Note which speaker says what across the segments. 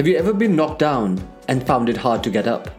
Speaker 1: Have you ever been knocked down and found it hard to get up?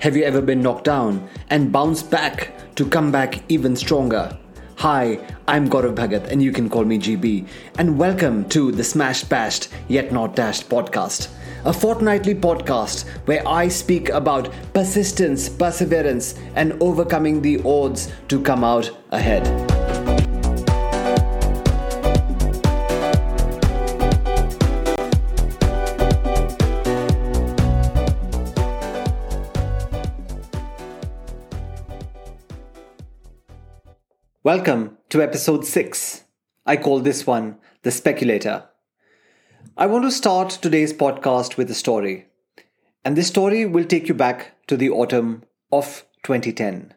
Speaker 1: Have you ever been knocked down and bounced back to come back even stronger? Hi, I'm Gaurav Bhagat and you can call me GB. And welcome to the Smashed Bashed Yet Not Dashed podcast, a fortnightly podcast where I speak about persistence, perseverance, and overcoming the odds to come out ahead. Welcome to episode 6. I call this one The Speculator. I want to start today's podcast with a story. And this story will take you back to the autumn of 2010.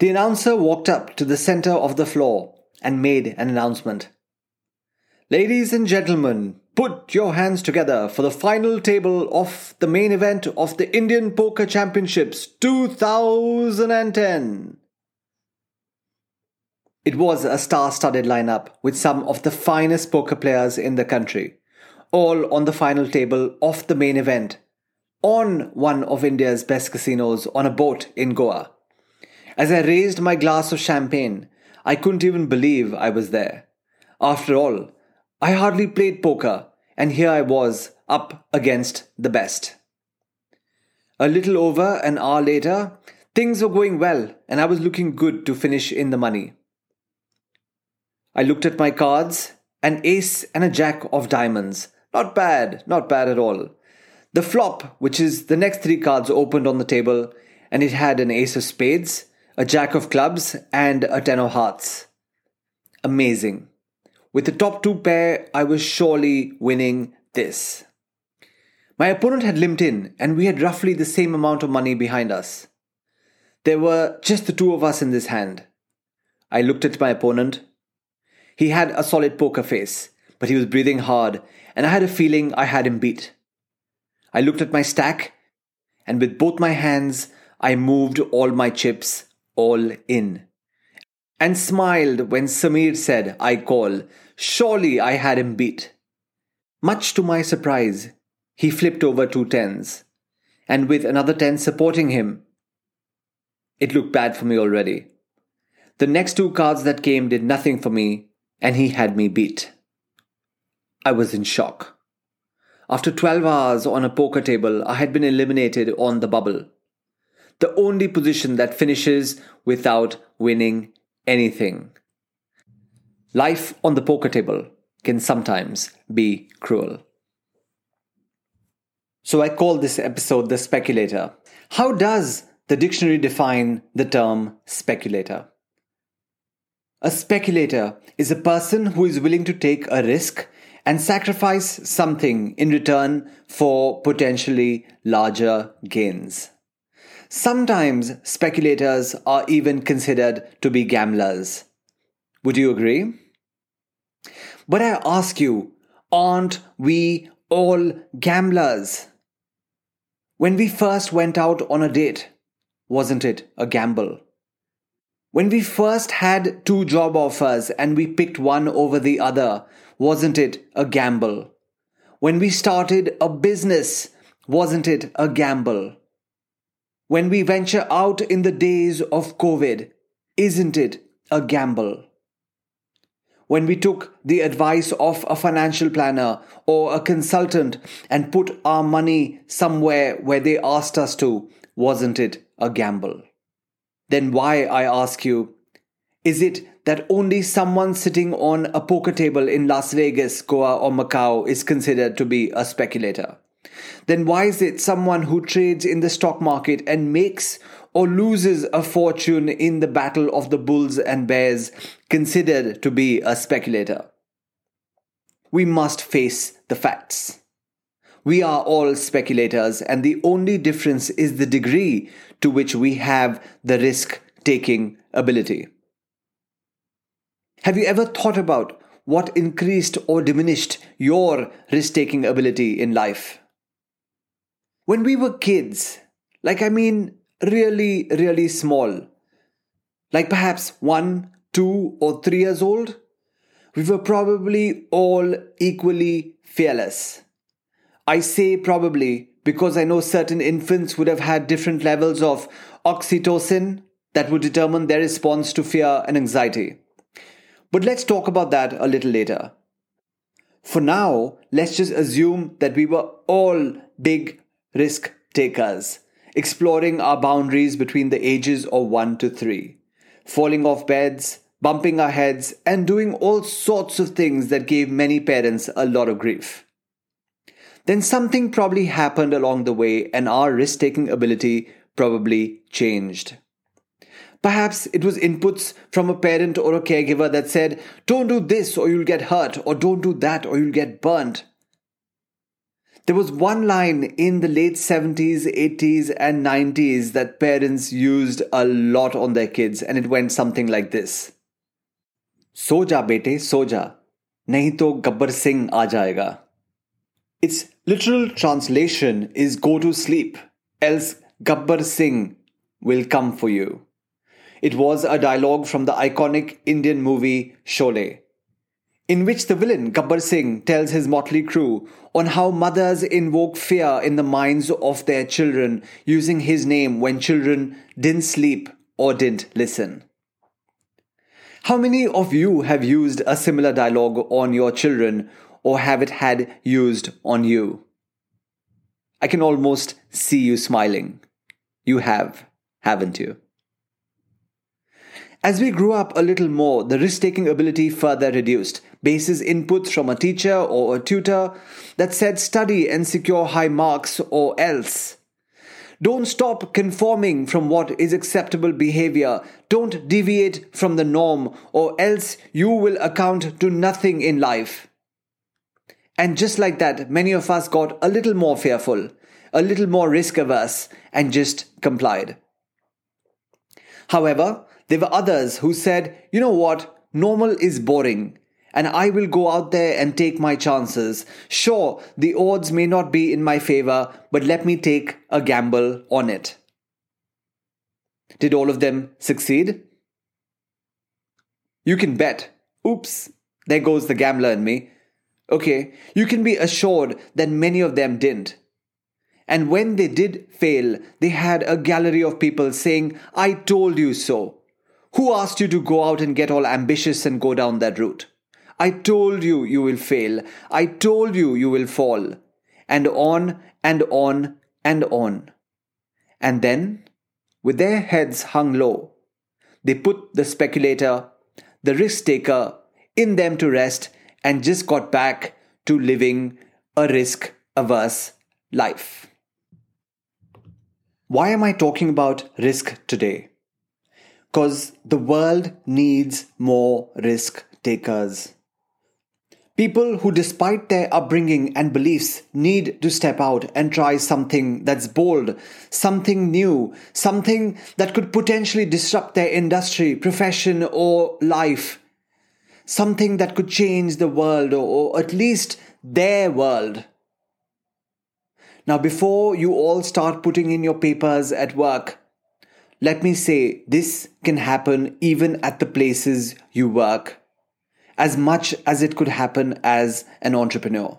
Speaker 1: The announcer walked up to the center of the floor and made an announcement. Ladies and gentlemen, put your hands together for the final table of the main event of the Indian Poker Championships 2010. It was a star studded lineup with some of the finest poker players in the country, all on the final table of the main event, on one of India's best casinos on a boat in Goa. As I raised my glass of champagne, I couldn't even believe I was there. After all, I hardly played poker, and here I was up against the best. A little over an hour later, things were going well, and I was looking good to finish in the money. I looked at my cards an ace and a jack of diamonds. Not bad, not bad at all. The flop, which is the next three cards, opened on the table and it had an ace of spades, a jack of clubs, and a ten of hearts. Amazing. With the top two pair, I was surely winning this. My opponent had limped in, and we had roughly the same amount of money behind us. There were just the two of us in this hand. I looked at my opponent he had a solid poker face, but he was breathing hard, and I had a feeling I had him beat. I looked at my stack, and with both my hands, I moved all my chips all in. And smiled when Samir said, I call. Surely I had him beat. Much to my surprise, he flipped over two tens, and with another ten supporting him, it looked bad for me already. The next two cards that came did nothing for me and he had me beat. I was in shock. After 12 hours on a poker table, I had been eliminated on the bubble. The only position that finishes without winning anything. Life on the poker table can sometimes be cruel. So I call this episode The Speculator. How does the dictionary define the term speculator? A speculator is a person who is willing to take a risk and sacrifice something in return for potentially larger gains. Sometimes speculators are even considered to be gamblers. Would you agree? But I ask you, aren't we all gamblers? When we first went out on a date, wasn't it a gamble? When we first had two job offers and we picked one over the other, wasn't it a gamble? When we started a business, wasn't it a gamble? When we venture out in the days of COVID, isn't it a gamble? When we took the advice of a financial planner or a consultant and put our money somewhere where they asked us to, wasn't it a gamble? Then why, I ask you, is it that only someone sitting on a poker table in Las Vegas, Goa, or Macau is considered to be a speculator? Then why is it someone who trades in the stock market and makes or loses a fortune in the battle of the bulls and bears considered to be a speculator? We must face the facts. We are all speculators, and the only difference is the degree to which we have the risk taking ability. Have you ever thought about what increased or diminished your risk taking ability in life? When we were kids, like I mean really, really small, like perhaps one, two, or three years old, we were probably all equally fearless I say probably because I know certain infants would have had different levels of oxytocin that would determine their response to fear and anxiety. But let's talk about that a little later. For now, let's just assume that we were all big risk takers, exploring our boundaries between the ages of 1 to 3, falling off beds, bumping our heads, and doing all sorts of things that gave many parents a lot of grief then something probably happened along the way and our risk taking ability probably changed. Perhaps it was inputs from a parent or a caregiver that said, don't do this or you'll get hurt, or don't do that or you'll get burnt. There was one line in the late 70s, 80s, and 90s that parents used a lot on their kids, and it went something like this Soja, bete, soja. Nahi to Gabbar Singh aa jayega. It's literal translation is go to sleep, else Gabbar Singh will come for you. It was a dialogue from the iconic Indian movie Sholay, in which the villain Gabbar Singh tells his motley crew on how mothers invoke fear in the minds of their children using his name when children didn't sleep or didn't listen. How many of you have used a similar dialogue on your children or have it had used on you? I can almost see you smiling. You have, haven't you? As we grew up a little more, the risk taking ability further reduced. Basis inputs from a teacher or a tutor that said study and secure high marks or else. Don't stop conforming from what is acceptable behavior. Don't deviate from the norm, or else you will account to nothing in life. And just like that, many of us got a little more fearful, a little more risk averse, and just complied. However, there were others who said, you know what, normal is boring, and I will go out there and take my chances. Sure, the odds may not be in my favor, but let me take a gamble on it. Did all of them succeed? You can bet. Oops, there goes the gambler in me. Okay, you can be assured that many of them didn't. And when they did fail, they had a gallery of people saying, I told you so. Who asked you to go out and get all ambitious and go down that route? I told you you will fail. I told you you will fall. And on and on and on. And then, with their heads hung low, they put the speculator, the risk taker, in them to rest and just got back to living a risk averse life. Why am I talking about risk today? Because the world needs more risk takers. People who, despite their upbringing and beliefs, need to step out and try something that's bold, something new, something that could potentially disrupt their industry, profession, or life something that could change the world or, at least their world. Now, before you all start putting in your papers at work, let me say this can happen even at the places you work, as much as it could happen as an entrepreneur.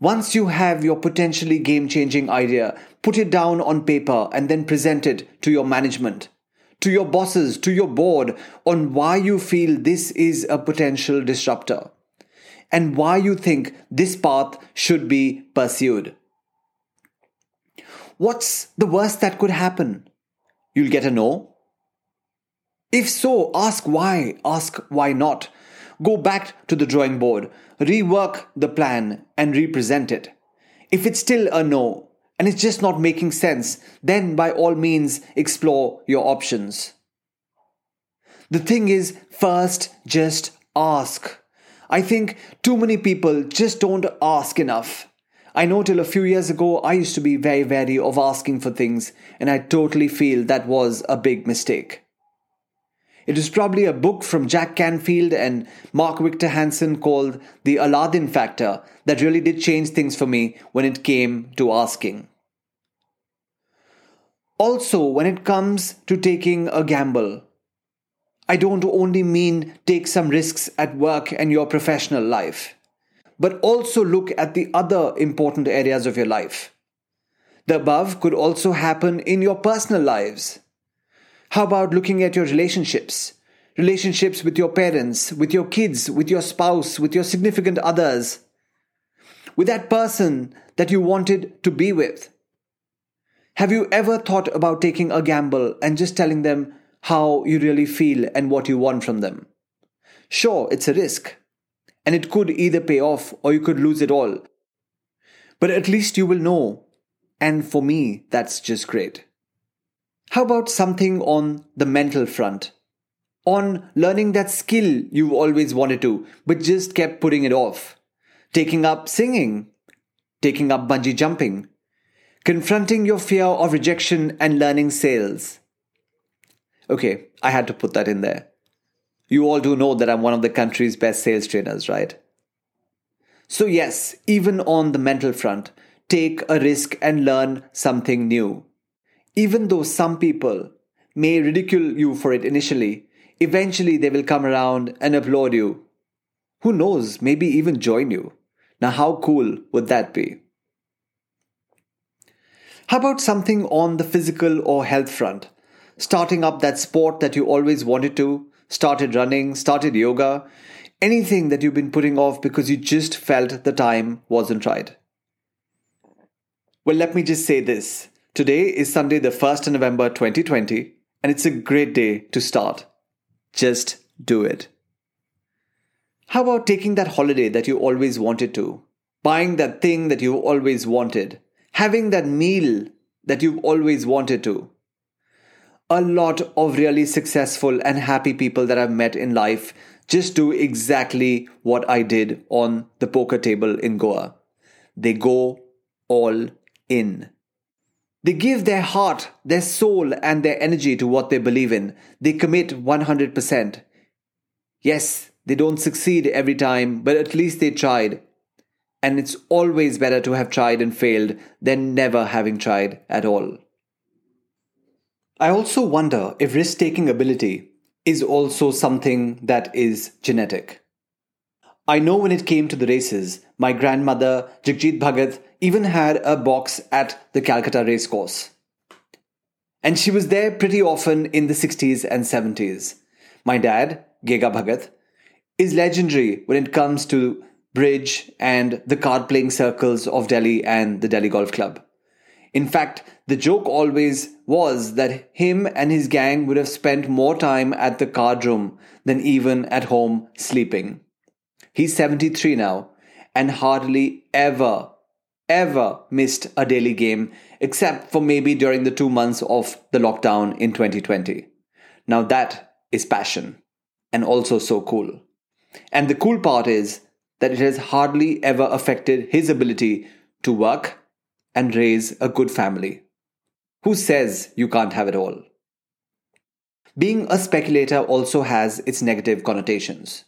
Speaker 1: Once you have your potentially game changing idea, put it down on paper and then present it to your management to your bosses, to your board on why you feel this is a potential disruptor and why you think this path should be pursued. What's the worst that could happen? You'll get a no. If so, ask why, ask why not. Go back to the drawing board, rework the plan, and represent it. If it's still a no, and it's just not making sense, then by all means explore your options. The thing is, first, just ask. I think too many people just don't ask enough. I know till a few years ago I used to be very wary of asking for things, and I totally feel that was a big mistake. It was probably a book from Jack Canfield and Mark Victor Hansen called The Aladdin Factor that really did change things for me when it came to asking. Also, when it comes to taking a gamble, I don't only mean take some risks at work and your professional life. but also look at the other important areas of your life. The above could also happen in your personal lives. How about looking at your relationships? Relationships with your parents, with your kids, with your spouse, with your significant others, with that person that you wanted to be with. Have you ever thought about taking a gamble and just telling them how you really feel and what you want from them? Sure, it's a risk, and it could either pay off or you could lose it all. But at least you will know, and for me, that's just great. How about something on the mental front? On learning that skill you've always wanted to, but just kept putting it off. Taking up singing, taking up bungee jumping, confronting your fear of rejection and learning sales. Okay, I had to put that in there. You all do know that I'm one of the country's best sales trainers, right? So, yes, even on the mental front, take a risk and learn something new. Even though some people may ridicule you for it initially, eventually they will come around and applaud you. Who knows, maybe even join you. Now, how cool would that be? How about something on the physical or health front? Starting up that sport that you always wanted to, started running, started yoga, anything that you've been putting off because you just felt the time wasn't right. Well, let me just say this Today is Sunday, the 1st of November 2020, and it's a great day to start. Just do it. How about taking that holiday that you always wanted to? Buying that thing that you've always wanted? Having that meal that you've always wanted to? A lot of really successful and happy people that I've met in life just do exactly what I did on the poker table in Goa. They go all in. They give their heart, their soul, and their energy to what they believe in. They commit 100%. Yes, they don't succeed every time, but at least they tried. And it's always better to have tried and failed than never having tried at all. I also wonder if risk taking ability is also something that is genetic. I know when it came to the races, my grandmother, Jagjit Bhagat, even had a box at the Calcutta racecourse. And she was there pretty often in the 60s and 70s. My dad, Gega Bhagat, is legendary when it comes to bridge and the card playing circles of Delhi and the Delhi Golf Club. In fact, the joke always was that him and his gang would have spent more time at the card room than even at home sleeping. He's 73 now and hardly ever, ever missed a daily game except for maybe during the two months of the lockdown in 2020. Now that is passion and also so cool. And the cool part is that it has hardly ever affected his ability to work and raise a good family. Who says you can't have it all? Being a speculator also has its negative connotations.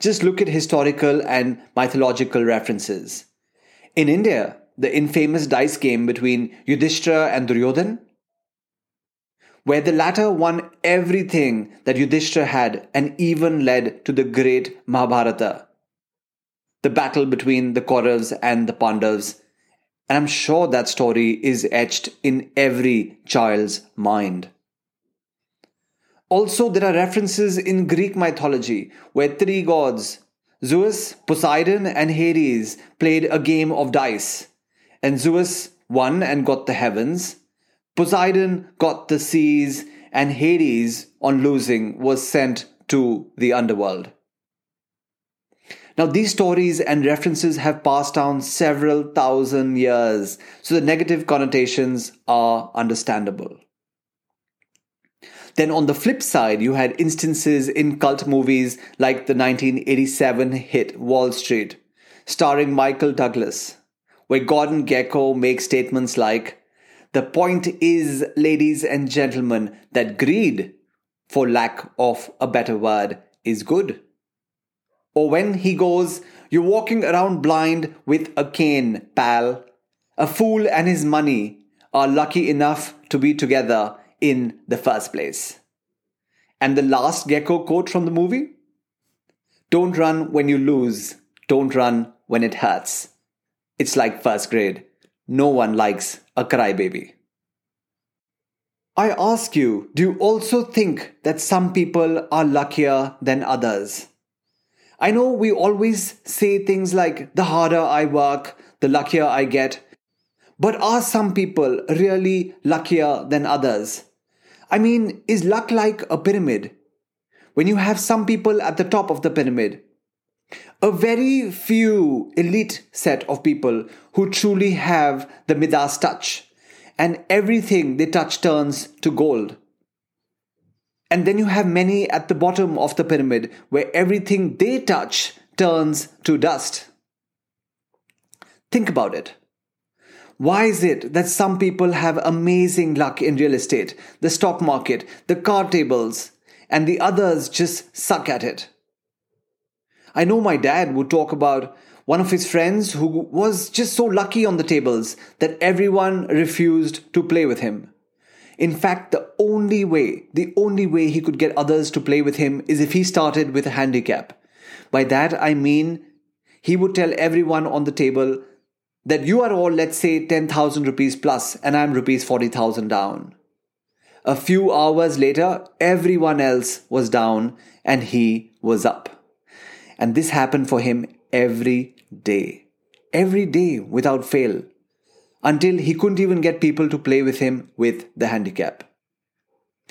Speaker 1: Just look at historical and mythological references. In India, the infamous dice game between Yudhishthira and Duryodhan, where the latter won everything that Yudhishthira had and even led to the great Mahabharata, the battle between the Kauravas and the Pandavas. And I'm sure that story is etched in every child's mind. Also, there are references in Greek mythology where three gods, Zeus, Poseidon, and Hades, played a game of dice. And Zeus won and got the heavens. Poseidon got the seas, and Hades, on losing, was sent to the underworld. Now, these stories and references have passed down several thousand years, so the negative connotations are understandable. Then on the flip side, you had instances in cult movies like the 1987 hit Wall Street, starring Michael Douglas, where Gordon Gekko makes statements like, The point is, ladies and gentlemen, that greed, for lack of a better word, is good. Or when he goes, You're walking around blind with a cane, pal. A fool and his money are lucky enough to be together in the first place. And the last Gekko quote from the movie Don't run when you lose, don't run when it hurts. It's like first grade. No one likes a crybaby. I ask you, do you also think that some people are luckier than others? I know we always say things like the harder I work, the luckier I get. But are some people really luckier than others? I mean, is luck like a pyramid? When you have some people at the top of the pyramid, a very few elite set of people who truly have the Midas touch, and everything they touch turns to gold. And then you have many at the bottom of the pyramid where everything they touch turns to dust. Think about it. Why is it that some people have amazing luck in real estate, the stock market, the card tables, and the others just suck at it? I know my dad would talk about one of his friends who was just so lucky on the tables that everyone refused to play with him. In fact, the only way, the only way he could get others to play with him is if he started with a handicap. By that I mean he would tell everyone on the table that you are all, let's say, 10,000 rupees plus and I'm rupees 40,000 down. A few hours later, everyone else was down and he was up. And this happened for him every day. Every day without fail until he couldn't even get people to play with him with the handicap.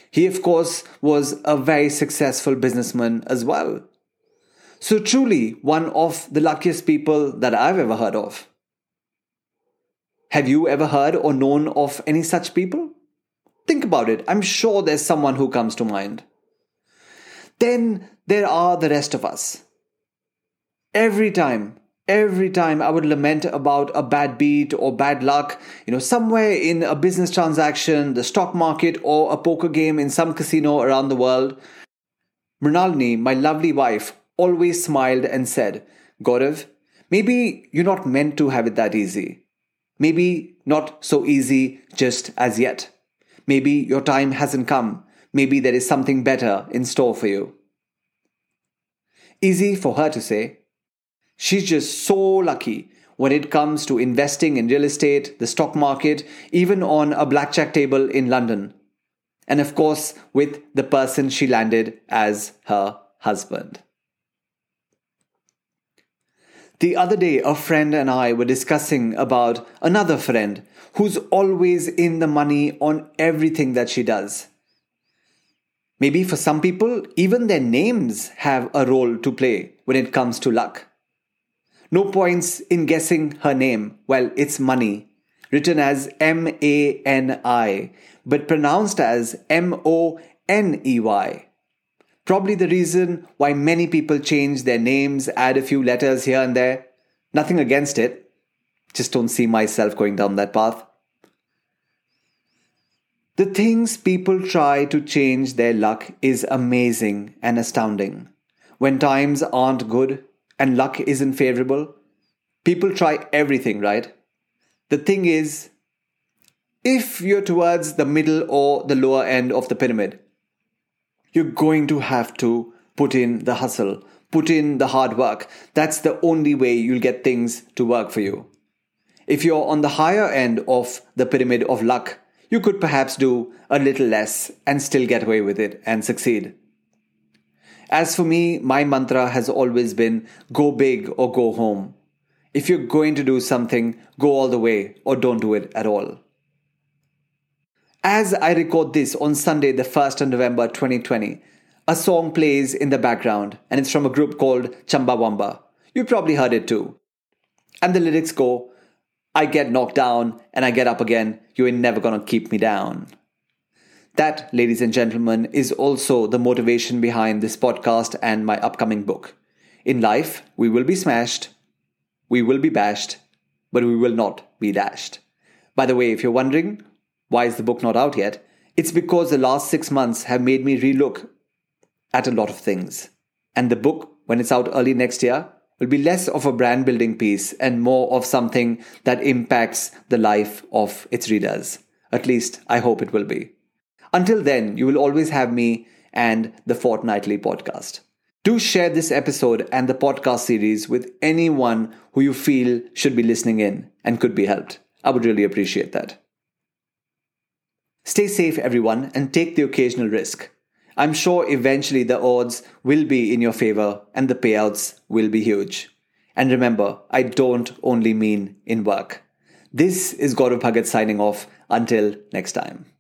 Speaker 1: He, of course, was a very successful businessman as well. So, truly, one of the luckiest people that I've ever heard of. Have you ever heard or known of any such people? Think about it. I'm sure there's someone who comes to mind. Then there are the rest of us. Every time every time I would lament about a bad beat or bad luck, you know, somewhere in a business transaction, the stock market, or a poker game in some casino around the world, Mrinalini, my lovely wife, always smiled and said, Gaurav, maybe you're not meant to have it that easy. Maybe not so easy just as yet. Maybe your time hasn't come. Maybe there is something better in store for you. Easy for her to say, She's just so lucky when it comes to investing in real estate, the stock market, even on a blackjack table in London. And of course, with the person she landed as her husband. The other day, a friend and I were discussing about another friend who's always in the money on everything that she does. Maybe for some people, even their names have a role to play when it comes to luck. No points in guessing her name. Well, it's money, written as M A N I, but pronounced as M O N E Y. Probably the reason why many people change their names, add a few letters here and there. Nothing against it. Just don't see myself going down that path. The things people try to change their luck is amazing and astounding. When times aren't good, and luck isn't favorable, people try everything, right? The thing is, if you're towards the middle or the lower end of the pyramid, you're going to have to put in the hustle, put in the hard work. That's the only way you'll get things to work for you. If you're on the higher end of the pyramid of luck, you could perhaps do a little less and still get away with it and succeed. As for me, my mantra has always been go big or go home. If you're going to do something, go all the way or don't do it at all. As I record this on Sunday, the 1st of November 2020, a song plays in the background and it's from a group called Chumbawamba. You probably heard it too. And the lyrics go, I get knocked down and I get up again. You ain't never gonna keep me down. That, ladies and gentlemen, is also the motivation behind this podcast and my upcoming book. In life, we will be smashed, we will be bashed, but we will not be dashed. By the way, if you're wondering why is the book not out yet, it's because the last six months have made me relook at a lot of things. And the book, when it's out early next year, will be less of a brand building piece and more of something that impacts the life of its readers. At least, I hope it will be. Until then, you will always have me and the fortnightly podcast. Do share this episode and the podcast series with anyone who you feel should be listening in and could be helped. I would really appreciate that. Stay safe, everyone, and take the occasional risk. I'm sure eventually the odds will be in your favor and the payouts will be huge. And remember, I don't only mean in work. This is Gaurav Bhagat signing off. Until next time.